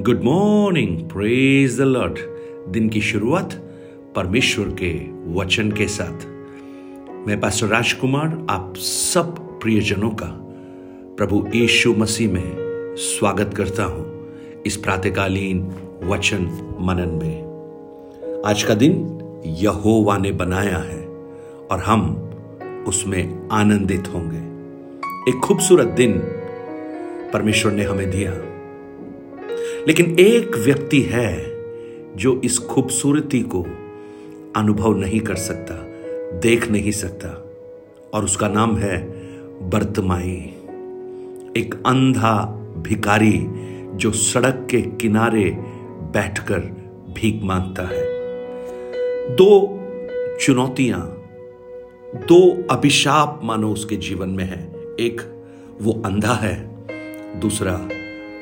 Good morning praise the lord दिन की शुरुआत परमेश्वर के वचन के साथ। मैं पास्टर राजकुमार आप सब प्रियजनों का प्रभु यीशु मसीह में स्वागत करता हूँ इस प्रातकालीन वचन मनन में। आज का दिन यहोवा ने बनाया है और हम उसमें आनंदित होंगे। एक खूबसूरत दिन परमेश्वर ने हमें दिया। लेकिन एक व्यक्ति है जो इस खूबसूरती को अनुभव नहीं कर सकता, देख नहीं सकता, और उसका नाम है बर्तमाई। एक अंधा भिकारी जो सड़क के किनारे बैठकर भीख माँगता है। दो चुनौतियाँ, दो अभिशाप मानो उसके जीवन में है। एक, वो अंधा है, दूसरा,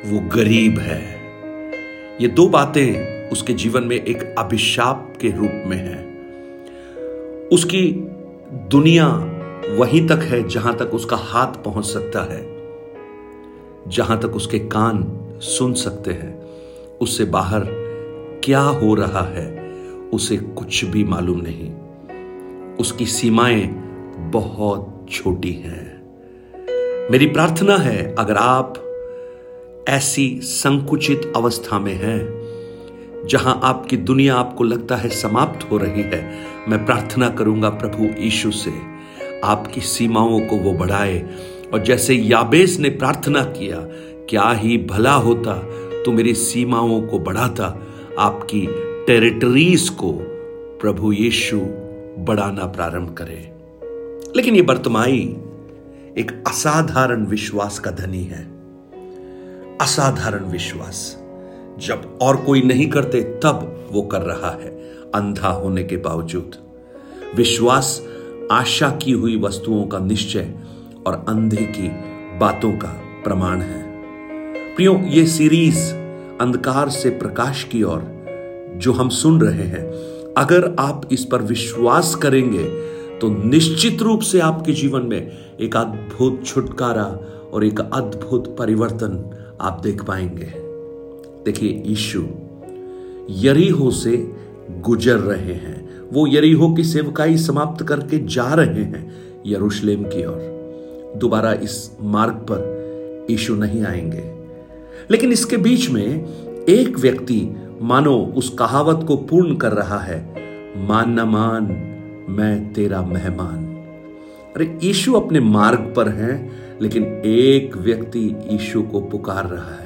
वो गरीब है। ये दो बातें उसके जीवन में एक अभिशाप के रूप में है। उसकी दुनिया वहीं तक है जहाँ तक उसका हाथ पहुँच सकता है, जहाँ तक उसके कान सुन सकते हैं। उससे बाहर क्या हो रहा है, उसे कुछ भी मालूम नहीं। उसकी सीमाएँ बहुत छोटी हैं। मेरी प्रार्थना है, अगर आप ऐसी संकुचित अवस्था में है, जहाँ आपकी दुनिया आपको लगता है समाप्त हो रही है। मैं प्रार्थना करूँगा प्रभु यीशु से, आपकी सीमाओं को वो बढ़ाए। और जैसे याबेस ने प्रार्थना किया, क्या ही भला होता तो मेरी सीमाओं को बढ़ाता, आपकी टेरिटरीज को प्रभु यीशु बढ़ाना प्रारंभ करे। लेकिन ये बर्तमाई एक असाधारण विश्वास का धनी है। असाधारण विश्वास। जब और कोई नहीं करते, तब वो कर रहा है, अंधा होने के बावजूद। विश्वास आशा की हुई वस्तुओं का निश्चय और अंधे की बातों का प्रमाण है। प्रियो, ये सीरीज़ अंधकार से प्रकाश की ओर जो हम सुन रहे हैं, अगर आप इस पर विश्वास करेंगे तो निश्चित रूप से आपके जीवन में एक अद्भुत छुटकारा और एक अद्भुत परिवर्तन आप देख पाएँगे। देखिए, यीशु यरीहो से गुजर रहे हैं। वो यरीहो की सेवकाई समाप्त करके जा रहे हैं यरूशलेम की ओर। दोबारा इस मार्ग पर यीशु नहीं आएँगे। लेकिन इसके बीच में एक व्यक्ति, मानो उस कहावत को पूर्ण कर रहा है, मान न मान, मैं तेरा मेहमान। अरे, यीशु अपने मार्ग पर हैं लेकिन एक व्यक्ति यीशु को पुकार रहा है।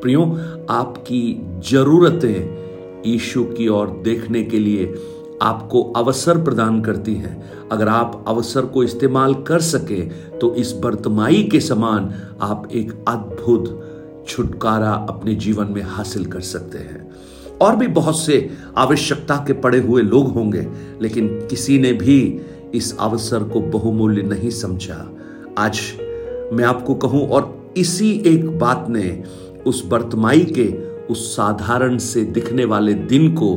प्रियो, आपकी जरूरतें यीशु की ओर देखने के लिए आपको अवसर प्रदान करती हैं। अगर आप अवसर को इस्तेमाल कर सके तो इस बर्तमाई के समान आप एक अद्भुत छुटकारा अपने जीवन में हासिल कर सकते हैं। और भी बहुत से आवश्यकता के पड़े हुए लोग होंगे, लेकिन किसी ने भी इस अवसर को बहुमूल्य नहीं समझा। आज मैं आपको कहूँ, और इसी एक बात ने उस बर्तमाई के उस साधारण से दिखने वाले दिन को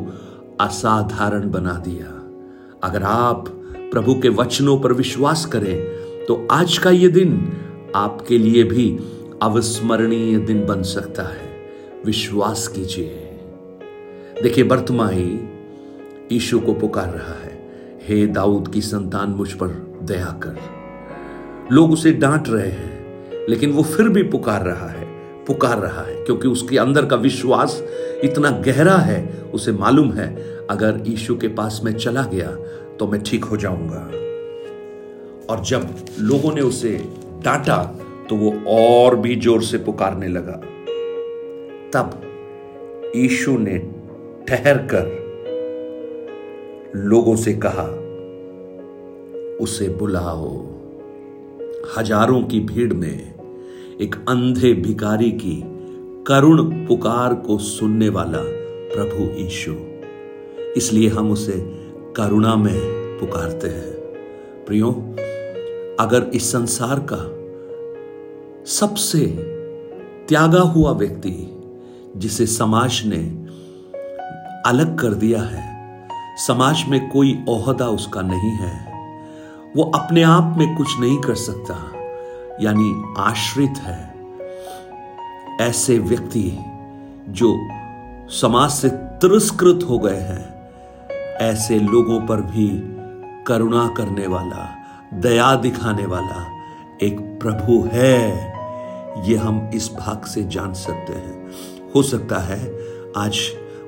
असाधारण बना दिया। अगर आप प्रभु के वचनों पर विश्वास करें तो आज का ये दिन आपके लिए भी अविस्मरणीय दिन बन सकता है। विश्वास कीजिए। देखिए, बर्तमाई ईशु को पुकार रहा है। हे दाऊद की संतान, मुझ पर दया कर। लोग उसे डांट रहे हैं, लेकिन वो फिर भी पुकार रहा है, पुकार रहा है, क्योंकि उसके अंदर का विश्वास इतना गहरा है, उसे मालूम है, अगर यीशु के पास में चला गया तो मैं ठीक हो जाऊँगा। और जब लोगों ने उसे डांटा तो वो और भी ज़ोर से पुकारने लगा। तब यीशु ने ठहर कर लोगों से कहा, उसे बुलाओ। हज़ारों की भीड़ में एक अंधे भिकारी की करुण पुकार को सुनने वाला प्रभु ईशु इसलिए हम उसे करुणा में पुकारते हैं। प्रियो, अगर इस संसार का सबसे त्यागा हुआ व्यक्ति, जिसे समाज ने अलग कर दिया है, समाज में कोई ओहदा उसका नहीं है वो अपने आप में कुछ नहीं कर सकता, यानी आश्रित है। ऐसे व्यक्ति जो समाज से तिरस्कृत हो गए हैं, ऐसे लोगों पर भी करुणा करने वाला, दया दिखाने वाला एक प्रभु है। ये हम इस भाग से जान सकते हैं। हो सकता है आज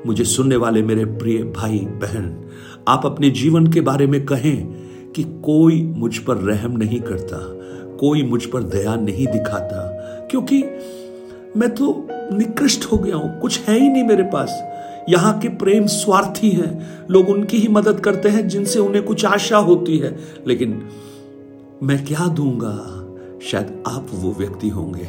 मुझे सुनने वाले मेरे प्रिय भाई बहन आप अपने जीवन के बारे में कहें कि कोई मुझ पर रहम नहीं करता, कोई मुझ पर दया नहीं दिखाता, क्योंकि मैं तो निकृष्ट हो गया हूँ, कुछ है ही नहीं मेरे पास। यहाँ के प्रेम स्वार्थी हैं, लोग उनकी ही मदद करते हैं, जिनसे उन्हें कुछ आशा होती है। लेकिन मैं क्या दूँगा? शायद आप वो व्यक्ति होंगे।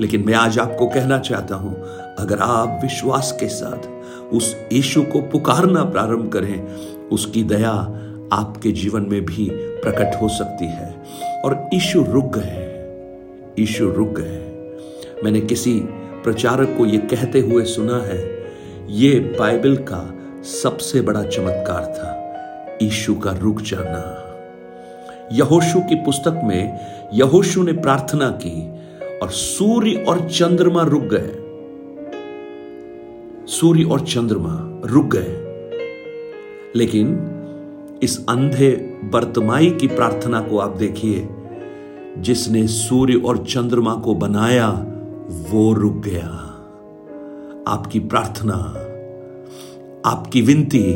लेकिन मैं आज आपको कहना चाहता हूँ, अगर आप विश्वास के साथ उस यीशु को पुकारना प्रारंभ करें, उसकी दया आपके जीवन में भी प्रकट हो सकती है। और यीशु रुक गए। यीशु रुक गए। मैंने किसी प्रचारक को यह कहते हुए सुना है, ये बाइबल का सबसे बड़ा चमत्कार था यीशु का रुक जाना। यहोशु की पुस्तक में यहोशु ने प्रार्थना की और सूर्य और चंद्रमा रुक गए। सूर्य और चंद्रमा रुक गए। लेकिन इस अंधे बर्तमाई की प्रार्थना को आप देखिए। जिसने सूर्य और चंद्रमा को बनाया, वो रुक गया। आपकी प्रार्थना, आपकी विनती,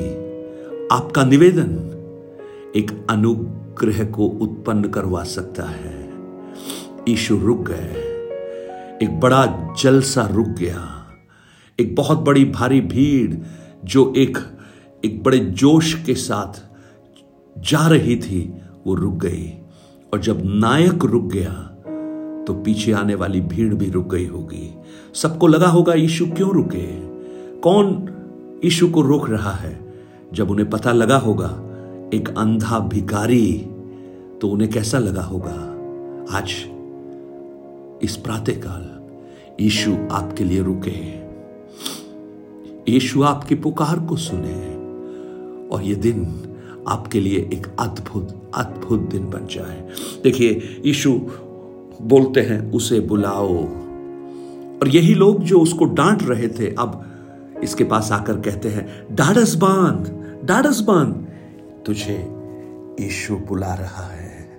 आपका निवेदन एक अनुग्रह को उत्पन्न करवा सकता है। ईशु रुक गए। एक बड़ा जलसा रुक गया। एक बहुत बड़ी भारी भीड़ जो एक एक बड़े जोश के साथ जा रही थी, वो रुक गई। और जब नायक रुक गया तो पीछे आने वाली भीड़ भी रुक गई होगी। सबको लगा होगा, यीशु क्यों रुके? कौन यीशु को रोक रहा है? जब उन्हें पता लगा होगा, एक अंधा भिकारी तो उन्हें कैसा लगा होगा? आज, इस प्रातःकाल, यीशु आपके लिए रुके यीशु आपकी पुकार को सुने, और यह दिन आपके लिए एक अद्भुत अद्भुत दिन बन जाए। देखिए, यीशु बोलते हैं, उसे बुलाओ। और यही लोग जो उसको डांट रहे थे, अब इसके पास आकर कहते हैं, डाडस बाँध डाडस बाँध। तुझे यीशु बुला रहा है।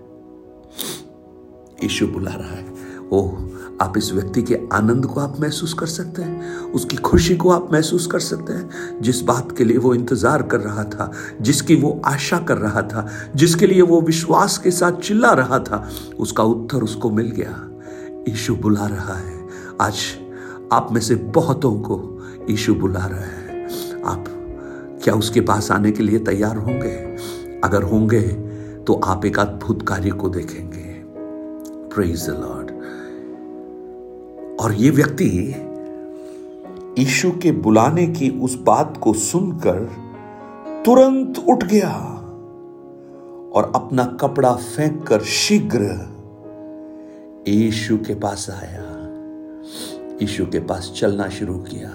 यीशु बुला रहा है। ओह आप इस व्यक्ति के आनंद को आप महसूस कर सकते हैं, उसकी खुशी को आप महसूस कर सकते हैं। जिस बात के लिए वो इंतज़ार कर रहा था, जिसकी वो आशा कर रहा था, जिसके लिए वो विश्वास के साथ चिल्ला रहा था, उसका उत्तर उसको मिल गया। यीशु बुला रहा है। आज आप में से बहुतों को यीशु बुला रहा है। आप क्या उसके पास आने के लिए तैयार होंगे? अगर होंगे तो आप एक अद्भुत कार्य को देखेंगे। प्रेज द लॉर्ड और ये व्यक्ति यीशु के बुलाने की उस बात को सुनकर तुरंत उठ गया और अपना कपड़ा फेंक कर शीघ्र यीशु के पास आया। यीशु के पास चलना शुरू किया।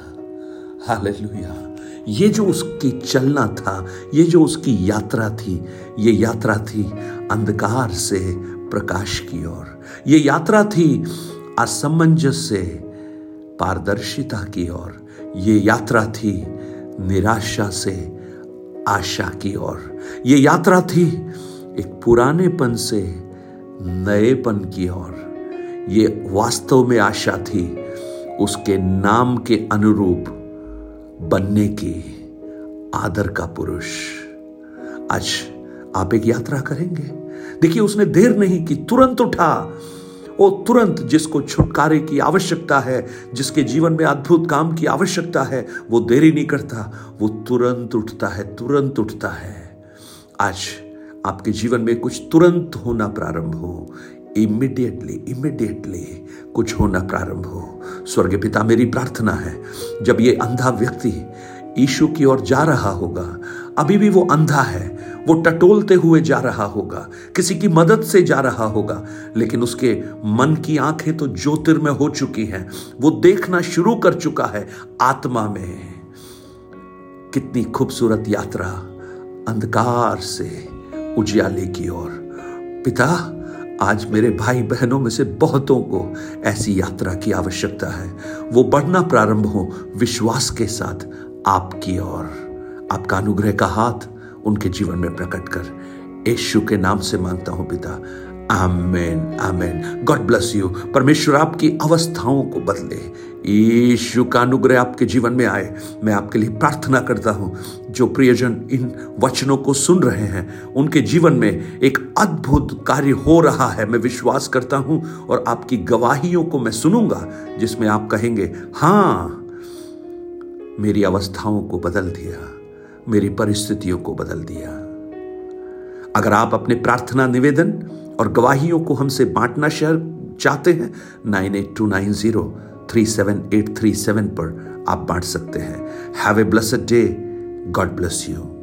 हालेलुया। ये जो उसकी चलना था, ये जो उसकी यात्रा थी, ये यात्रा थी अंधकार से प्रकाश की ओर। ये यात्रा थी असमंजस से पारदर्शिता की ओर। ये यात्रा थी निराशा से आशा की ओर। ये यात्रा थी एक पुरानेपन से नएपन की ओर। ये वास्तव में आशा थी उसके नाम के अनुरूप बनने की आदर का पुरुष। आज आप एक यात्रा करेंगे। देखिए उसने देर नहीं की, तुरंत उठा। वो तुरंत जिसको छुटकारे की आवश्यकता है, जिसके जीवन में अद्भुत काम की आवश्यकता है, वो देरी नहीं करता, वो तुरंत उठता है, तुरंत उठता है। आज आपके जीवन में कुछ तुरंत होना प्रारंभ हो। इमिडिएटली इमिडिएटली कुछ होना प्रारंभ हो। स्वर्ग पिता, मेरी प्रार्थना है, जब ये अंधा व्यक्ति ईशु की ओर जा रहा होगा, अभी भी वो अंधा है वो टटोलते हुए जा रहा होगा, किसी की मदद से जा रहा होगा, लेकिन उसके मन की आँखें तो ज्योतिर्मय हो चुकी हैं। वो देखना शुरू कर चुका है आत्मा में। कितनी खूबसूरत यात्रा अंधकार से उजियाले की ओर। पिता, आज मेरे भाई बहनों में से बहुतों को ऐसी यात्रा की आवश्यकता है। वो बढ़ना प्रारंभ हो विश्वास के साथ आपकी ओर। आपका अनुग्रह का हाथ उनके जीवन में प्रकट कर। यशु के नाम से माँगता हूँ पिता। Amen amen. God bless you परमेश्वर आपकी अवस्थाओं को बदले। यीशु का अनुग्रह आपके जीवन में आए। मैं आपके लिए प्रार्थना करता हूँ। जो प्रियजन इन वचनों को सुन रहे हैं, उनके जीवन में एक अद्भुत कार्य हो रहा है। मैं विश्वास करता हूँ और आपकी गवाहियों को मैं सुनूँगा, जिसमें आप कहेंगे, हाँ, मेरी अवस्थाओं को बदल दिया। मेरी परिस्थितियों को बदल दिया। अगर आप अपने प्रार्थना निवेदन और गवाहियों को हमसे बांटना शहर चाहते हैं, nine eight two nine zero three seven eight three seven पर आप बांट सकते हैं। Have a blessed day God bless you